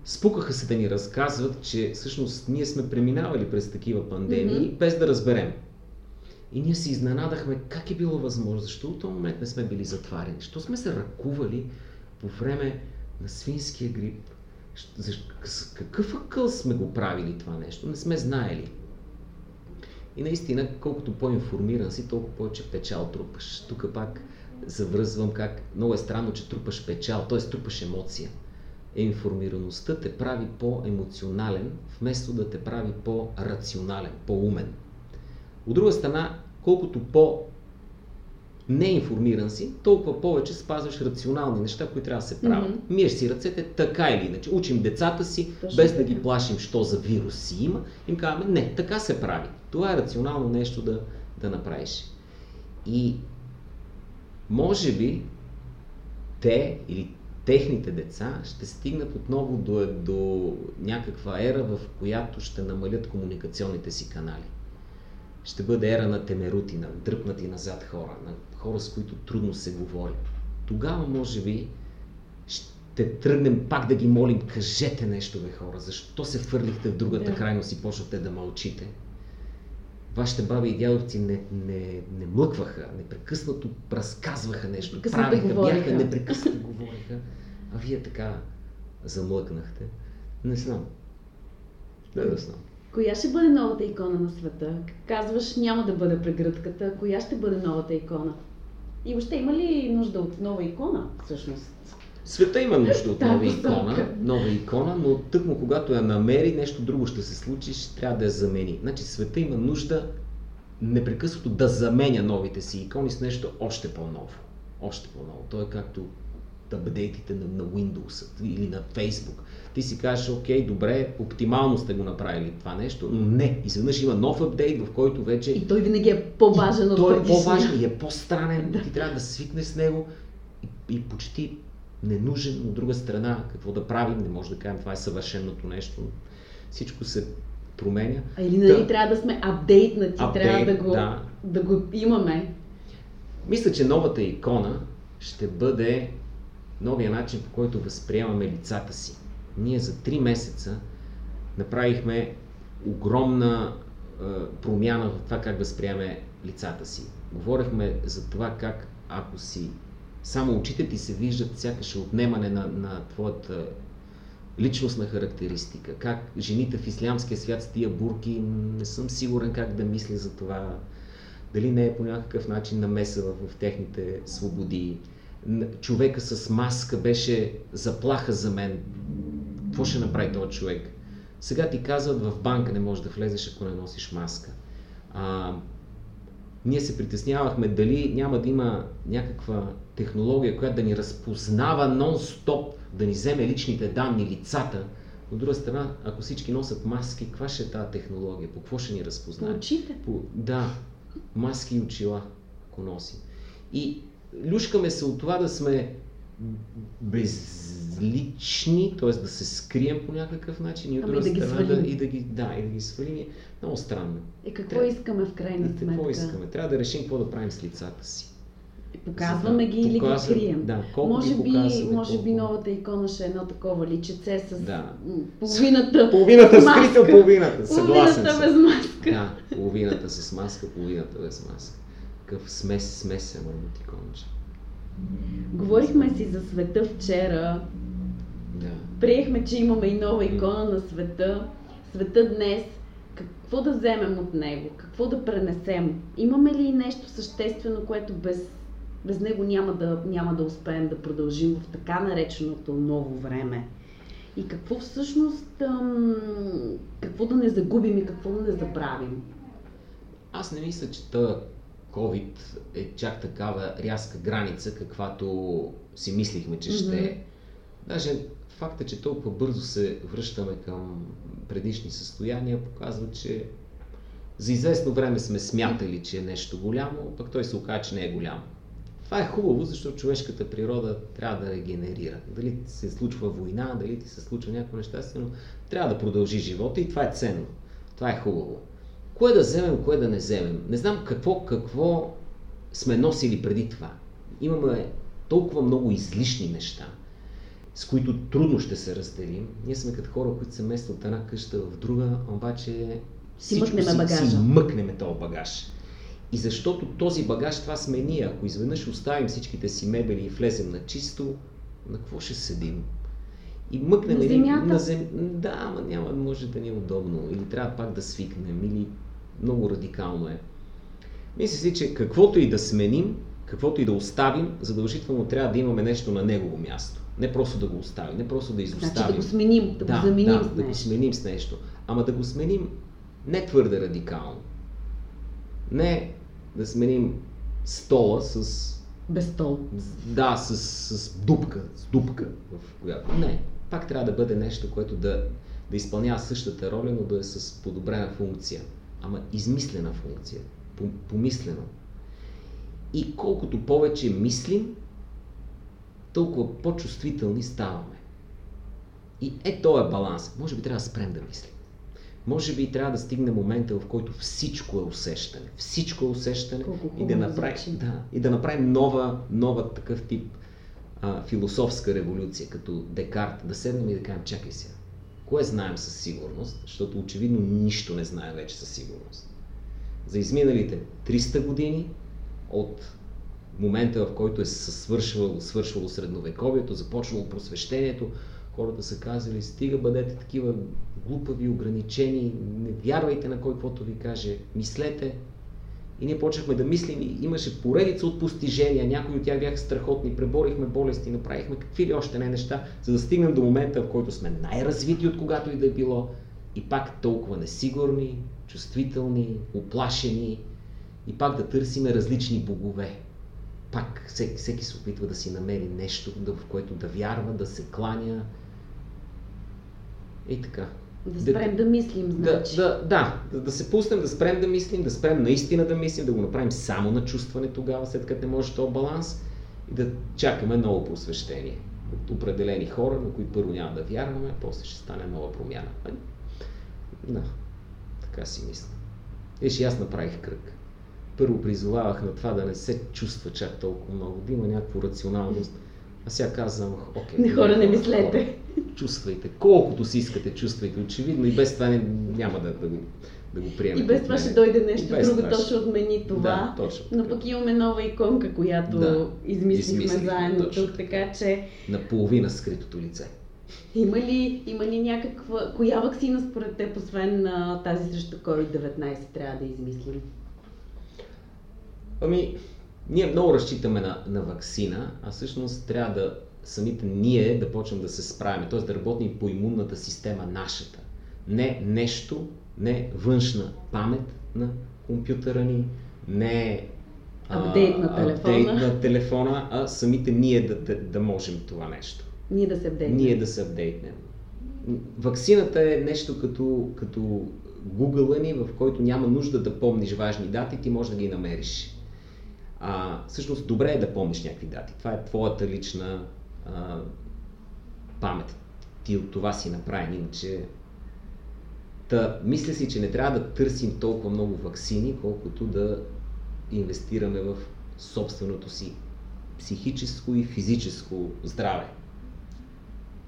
Спукаха се да ни разказват, че всъщност ние сме преминавали през такива пандемии, Мгм. без да разберем. И ние се изненадахме как е било възможно, защо в този момент не сме били затварени, защо сме се ръкували по време на свинския грип. Какъв акъл сме го правили това нещо? Не сме знаели. И наистина, колкото по-информиран си, толкова повече печал трупаш. Тук пак завръзвам как много е странно, че трупаш печал, т.е. трупаш емоция. Информираността те прави по-емоционален, вместо да те прави по-рационален, по-умен. От друга страна, колкото по неинформиран си, толкова повече спазваш рационални неща, които трябва да се правят. Мгм. Миеш си ръцете така или иначе. Учим децата си, Точно без да така. ги плашим, що за вирус си има. Им казваме, не, така се прави. Това е рационално нещо да, да направиш. И може би те или техните деца ще стигнат отново до, до някаква ера, в която ще намалят комуникационните си канали. Ще бъде ера на темерути, на дръпнати назад хора, на хора, с които трудно се говори. Тогава, може би, ще тръгнем пак да ги молим, кажете нещо, бе хора, защо се фърлихте в другата Да. крайност и почнате да мълчите? Вашите баби и дядовци не, не, не млъкваха, непрекъснато разказваха нещо, Непрекъснато правиха, говориха. бяха, непрекъснато говориха, а вие така замлъкнахте. Не знам. Не да знам. Коя ще бъде новата икона на света? Казваш, няма да бъде прегръдката. Коя ще бъде новата икона? И въобще има ли нужда от нова икона, всъщност? Света има нужда от нова икона, нова икона, но тъкмо когато я намери, нещо друго ще се случи, ще трябва да я замени. Значи света има нужда непрекъснато да заменя новите си икони с нещо още по-ново. Още по-ново. То е както апдейтите на, на Windows или на Facebook. Ти си кажеш, окей, добре, оптимално сте го направили това нещо, но не. Изведнъж има нов апдейт, в който вече И той винаги е по-важен от той е по-важен и е по-странен, ти трябва да свикнеш с него и, и почти ненужен. От друга страна, какво да правим, не може да кажем това е съвършеното нещо. Всичко се променя. А или нали Да. трябва да сме апдейтнати, Апдейт, трябва да го, да. да го имаме. Мисля, че новата икона ще бъде новия начин, по който възприемаме лицата си. Ние за 3 месеца направихме огромна е, промяна в това как възприемаме лицата си. Говорихме за това как ако си само очите ти се виждат, сякаш отнемане на, на твоята личностна характеристика. Как жените в ислямския свят с тия бурки, не съм сигурен как да мисля за това. Дали не е по някакъв начин намеса в, в техните свободи. Човека с маска беше заплаха за мен. Какво ще направи този човек? Сега ти казват, в банка не можеш да влезеш, ако не носиш маска. А, ние се притеснявахме дали няма да има някаква технология, която да ни разпознава нон-стоп, да ни вземе личните данни, лицата. От друга страна, ако всички носят маски, каква ще е тази технология? По какво ще ни По разпознае? очите. По, да, маски и очила, ако носим. И люшкаме се от това да сме безлични, т.е. да се скрием по някакъв начин и от Ами друга да страна да, и да ги, да, и да ги свалим. е Много странно. Е, какво Трябва- искаме в крайна И сметка? какво искаме? Трябва да решим какво да правим с лицата си. Показваме да ги или ги крием? Да, колко може би, може би колко- новата икона ще е едно такова личице с Да. половината, Половината маска. скрита, половината. Съгласен половината без маска. Да, половината с маска, половината без маска. Какъв смес, смесен емотиконче. Говорихме си за света вчера. Да. Приехме, че имаме и нова икона на света. Света днес. Какво да вземем от него? Какво да пренесем? Имаме ли нещо съществено, което без, без него няма да, няма да успеем да продължим в така нареченото ново време? И какво всъщност, ам, какво да не загубим и какво да не забравим? Аз не мисля, че този COVID е чак такава рязка граница, каквато си мислихме, че ще е. Даже факта, че толкова бързо се връщаме към предишни състояния, показва, че за известно време сме смятали, че е нещо голямо, пък той се оказа, че не е голямо. Това е хубаво, защото човешката природа трябва да регенерира. Дали ти се случва война, дали ти се случва някакво нещастие, но трябва да продължи живота и това е ценно. Това е хубаво. Кое да вземем, кое да не вземем? Не знам какво, какво сме носили преди това. Имаме толкова много излишни неща, с които трудно ще се разделим. Ние сме като хора, които се местят от една къща в друга, обаче Си всичко си, багажа. си мъкнеме този багаж. И защото този багаж, това сме ние. Ако изведнъж оставим всичките си мебели и влезем на чисто, на какво ще седим? И мъкнем На земята. На зем... Да, ама няма, може да ни е удобно. Или трябва пак да свикнем, или много радикално е. Мисля си, че каквото и да сменим, каквото и да оставим, задължително трябва да имаме нещо на негово място. Не просто да го оставим, не просто да изоставим. Значи да го сменим, да, го заменим да, с да го нещо. сменим с нещо. Ама да го сменим не твърде радикално. Не да сменим стола с Без стол. да, с, с дупка, с дупка, в която. Не. Пак трябва да бъде нещо, което да, да изпълнява същата роля, но да е с подобрена функция. Ама измислена функция. Пом- Помислено. И колкото повече мислим, толкова по-чувствителни ставаме. И е този е баланс. Може би трябва да спрем да мислим. Може би трябва да стигне момента, в който всичко е усещане. Всичко е усещане Колко и да направим, звучи. да, и да направим нова, нова такъв тип а, философска революция, като Декарт, да седнем и да кажем, чакай сега, кое знаем със сигурност, защото очевидно нищо не знаем вече със сигурност. За изминалите 300 години от момента, в който е свършвало, свършвало средновековието, започнало просвещението, хората са казали, стига бъдете такива глупави, ограничени, не вярвайте на кой каквото ви каже, мислете. И ние почнахме да мислим имаше поредица от постижения, някои от тях бяха страхотни, преборихме болести, направихме какви ли още не неща, за да стигнем до момента, в който сме най-развити от когато и да е било и пак толкова несигурни, чувствителни, оплашени и пак да търсиме различни богове. Пак всеки, всеки се опитва да си намери нещо, в което да вярва, да се кланя. И така. Да спрем да мислим, Да, значи. да, да, да, да се пуснем, да спрем да мислим, да спрем наистина да мислим, да го направим само на чувстване тогава, след като не може този баланс и да чакаме ново просвещение от определени хора, на които първо няма да вярваме, а после ще стане нова промяна. Да, така си мисля. И аз направих кръг. Първо призовавах на това да не се чувства чак толкова много, да има някаква рационалност. А сега казвам, окей. Не, хора, не мислете. хора, Чувствайте, колкото си искате, чувствайте. Очевидно и без това не, няма да, да, го, да го приемете. И без това ще дойде нещо друго, това то ще- отмени това. Да, точно. Но пък имаме нова иконка, която Да, измислихме измислихме, заедно точно. тук, така че Наполовина скритото лице. има ли, има ли някаква... Коя вакцина според теб, освен на тази срещу COVID-19, трябва да измислим? Ами, ние много разчитаме на, на вакцина, а всъщност трябва да самите ние да почнем да се справяме, т.е. да работим по имунната система нашата. Не нещо, не външна памет на компютъра ни, не Апдейт на телефона. апдейт на телефона, а самите ние да, да, да можем това нещо. Ние да се вдейнем. Ние да се апдейтнем. Ваксината е нещо като, като Google ни, в който няма нужда да помниш важни дати, ти можеш да ги намериш. А, всъщност добре е да помниш някакви дати. Това е твоята лична а, памет. Ти от това си направен, иначе Та, мисля си, че не трябва да търсим толкова много вакцини, колкото да инвестираме в собственото си психическо и физическо здраве.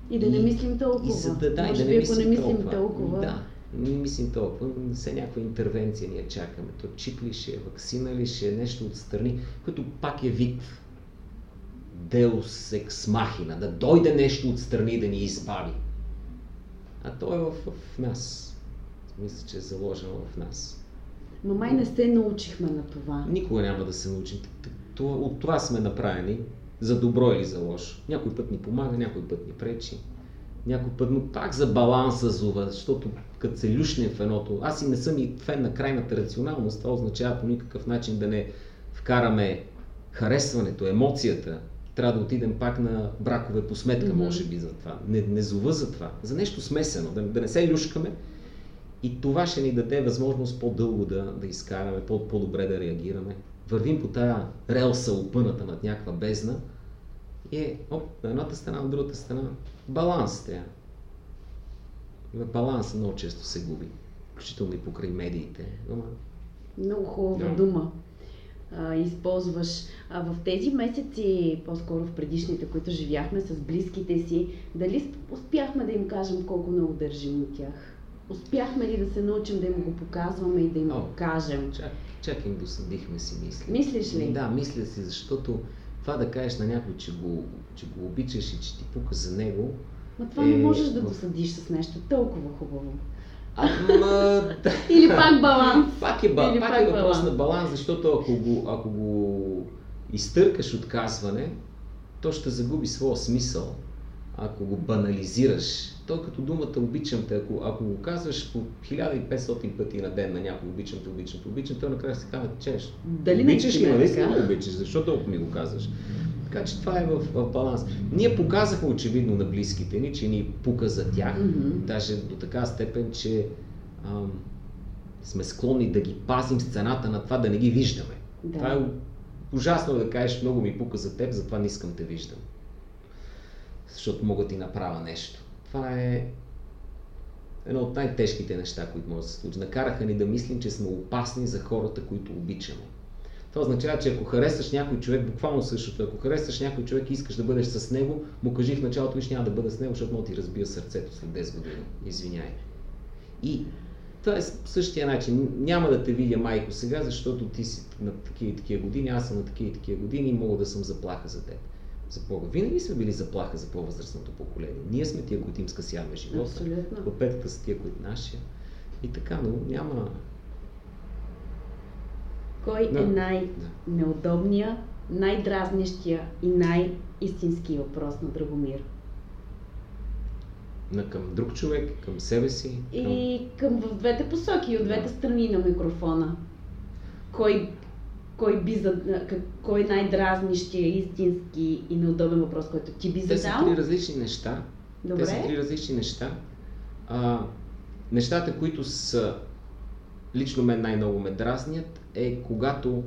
И да не мислим толкова. И за да, да, Може да би, не ако мислим не мислим толкова. толкова. Да, не мислим толкова. Все някаква интервенция ние чакаме. То чип ли ще е, вакцина ли ще е, нещо отстрани, което пак е вид Deus ex machina, да дойде нещо отстрани да ни избави. А то е в, в нас. Мисля, че е заложено в нас. Ма май не се научихме на това. Никога няма да се научим. От това сме направени, за добро или за лошо. Някой път ни помага, някой път ни пречи. Някой път, но пак за баланса зува, защото като се люшнем в едното, аз и не съм и фен на крайната рационалност, това означава по никакъв начин да не вкараме харесването, емоцията. Трябва да отидем пак на бракове по сметка, Мгм. може би за това. Не, не зова за това. За нещо смесено, да, да не се люшкаме. И това ще ни даде възможност по-дълго да, да изкараме, по- по-добре да реагираме. Вървим по тая релса, опъната над някаква бездна и е, оп, на едната страна, на другата страна. Баланс трябва. Баланс много често се губи, включително и покрай медиите. Ама, Много хубава Да. дума а, използваш. А в тези месеци, по-скоро в предишните, които живяхме с близките си, дали успяхме да им кажем колко много държим на тях? Успяхме ли да се научим да им го показваме и да им О. го кажем? чак, чак им досъдихме си мисли. Мислиш ли? Да, мисля си, защото това да кажеш на някой, че го, че го обичаш и че ти пука за него, Ма това не Е, можеш да в- досъдиш с нещо толкова хубаво. Ама. Или пак баланс. Пак е, ба, Или пак пак е въпрос баланс. на баланс, защото ако го, ако го изтъркаш от казване, то ще загуби своя смисъл. Ако го банализираш, то като думата обичам те, ако, ако го казваш по 1500 пъти на ден на някой обичам те, обичам те, обичам те, накрая се казва, чеш. Дали обичаш наистина ли, е си така? го обичаш, защо толкова ми го казваш? Така че това е в, в баланс. Ние показахме очевидно на близките ни, че ни пука за тях, Мгм. даже до така степен, че ам, сме склонни да ги пазим с цената на това да не ги виждаме. Да. Това е ужасно да кажеш, много ми пука за теб, затова не искам те виждам. Защото мога ти направя нещо. Това е едно от най-тежките неща, които може да се случи. Накараха ни да мислим, че сме опасни за хората, които обичаме. Това означава, че ако харесваш някой човек, буквално същото, ако харесваш някой човек и искаш да бъдеш с него, му кажи в началото, виж няма да бъда с него, защото да ти разбия сърцето след 10 години. Извиняй. И това е същия начин. Няма да те видя майко сега, защото ти си на такива и такива години, аз съм на такива такива години и мога да съм заплаха за теб. За Бога. Винаги сме били заплаха за по-възрастното поколение. Ние сме тия, които им скъсяваме живота. Абсолютно. Клопетата са тия, които нашия. И така, но няма... Кой Да. е най-неудобния, най-дразнещия и най-истински въпрос на Драгомир? На към друг човек, към себе си. Към... И към в двете посоки, и от двете страни на микрофона. Кой, кой, би зад... кой е най-дразнищия, истински и неудобен въпрос, който ти би Те са задал? три различни неща. Добре. Те са три различни неща. А, нещата, които са лично мен най-много ме дразнят, е когато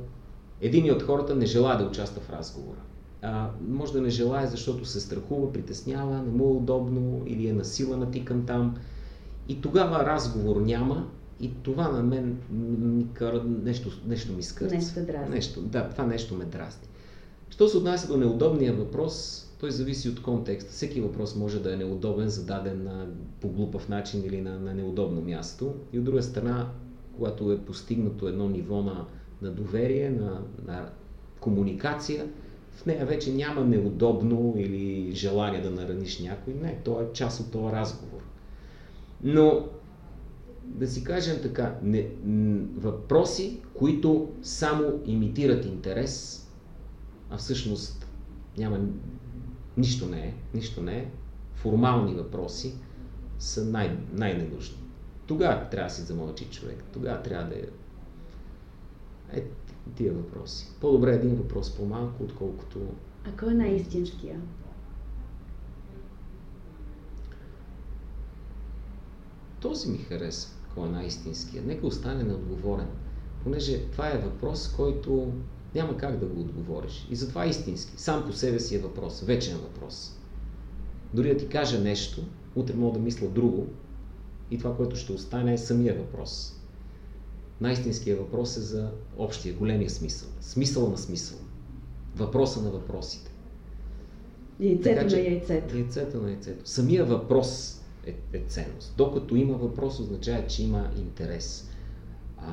един от хората не желая да участва в разговора. А, може да не желая, защото се страхува, притеснява, не му е удобно или е насила натикан там. И тогава разговор няма и това на мен ми кара нещо, нещо ми скърца. Нещо те дразни. Нещо, да, това нещо ме дразни. Що се отнася до неудобния въпрос, той зависи от контекста. Всеки въпрос може да е неудобен, зададен на, по глупав начин или на, на неудобно място. И от друга страна, когато е постигнато едно ниво на, на доверие, на, на комуникация, в нея вече няма неудобно или желание да нараниш някой. Не, то е част от този разговор. Но да си кажем така, не, въпроси, които само имитират интерес, а всъщност няма нищо не е, нищо не е, формални въпроси са най- най-ненужни. Тогава трябва да си замълчи човек, тогава трябва да е е тия въпроси. По-добре един въпрос по-малко, отколкото А кой е най-истинския? Този ми хареса, кой е най-истинския. Нека остане неотговорен. Понеже това е въпрос, който няма как да го отговориш. И затова е истински. Сам по себе си е въпрос, вечен въпрос. Дори да ти кажа нещо, утре мога да мисля друго и това, което ще остане е самия въпрос. Най-истинският въпрос е за общия, големия смисъл. Смисъла на смисъл. Въпроса на въпросите. Яйцето Така че- на яйцето. Яйцето на яйцето. Самия въпрос е, е ценност. Докато има въпрос, означава, че има интерес а,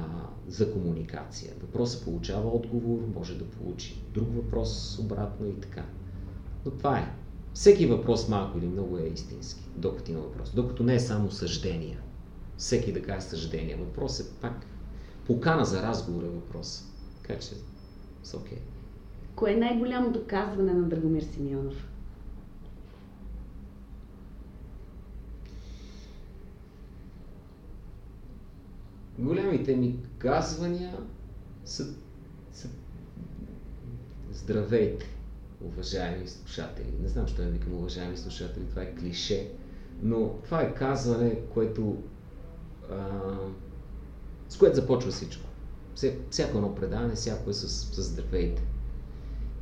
за комуникация. Въпросът получава отговор, може да получи друг въпрос обратно и така. Но това е. Всеки въпрос малко или много е истински, докато има въпрос. Докато не е само съждения. Всеки да каже съждения. Въпрос е пак покана за разговор е въпрос. Така че, са окей. Кое е най-голямото казване на Драгомир Симеонов? Големите ми казвания са, са здравейте, уважаеми слушатели. Не знам, що я викам уважаеми слушатели, това е клише, но това е казване, което а, с което започва всичко. Вся- Всяко едно предаване, всяко е с, с здравейте.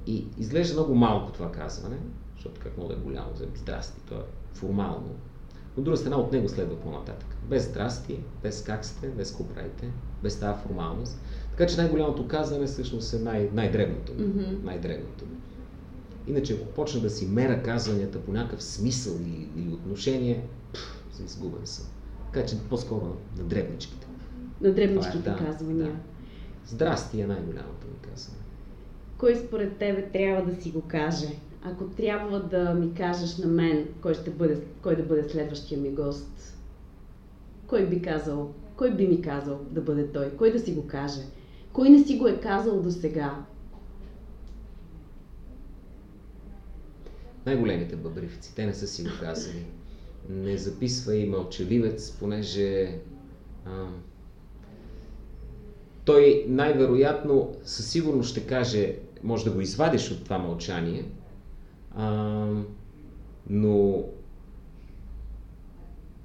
И изглежда много малко това казване, защото как мога да е голямо, здрасти, то е формално. От друга страна, от него следва по-нататък. Без здрасти, без как сте, без какво правите, без тази формалност. Така че най-голямото казване всъщност е най- най-дребното. Мгм. Най-дребното. Иначе, ако почна да си мера казванията по някакъв смисъл или, или отношение, пф, съм изгубен съм. Така че по-скоро на, на дребничките. На дребничките Това е, да, казвания. да. Здрасти е най-голямото ми казване. Кой според тебе трябва да си го каже? Ако трябва да ми кажеш на мен кой, ще бъде, кой да бъде следващия ми гост, кой би казал, кой би ми казал да бъде той? Кой да си го каже? Кой не си го е казал до сега? Най-големите бъбривци, те не са си го казали. Не записвай мълчаливец, понеже а, той най-вероятно със сигурност ще каже, може да го извадиш от това мълчание, а, но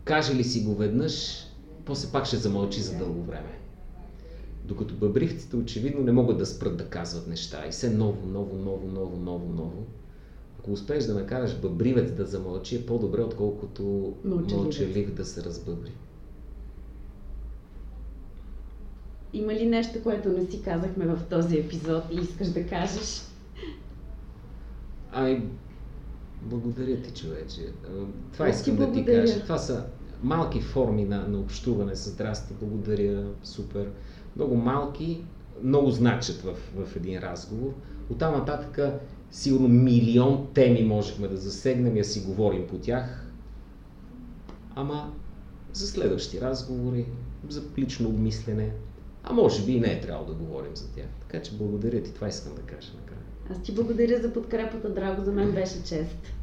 каже ли си го веднъж, после пак ще замълчи за дълго време. Докато бъбривците очевидно не могат да спрат да казват неща и все ново, ново, ново, ново, ново, ново. Ако успееш да накараш бъбривец да замълчи, е по-добре, отколкото Мълчаливец. мълчалив да се разбъбри. Има ли нещо, което не си казахме в този епизод и искаш да кажеш? Ай, благодаря ти, човече. А, Това Аз ти искам да ти кажа. Това са малки форми на, на общуване с здрасти, благодаря, супер. Много малки, много значат в, в един разговор. Оттам нататък сигурно милион теми можехме да засегнем и да си говорим по тях. Ама за следващи разговори, за лично обмислене, а може би и не е трябвало да говорим за тях. Така че благодаря ти, това искам да кажа накрая. Аз ти благодаря за подкрепата, драго, за мен беше чест.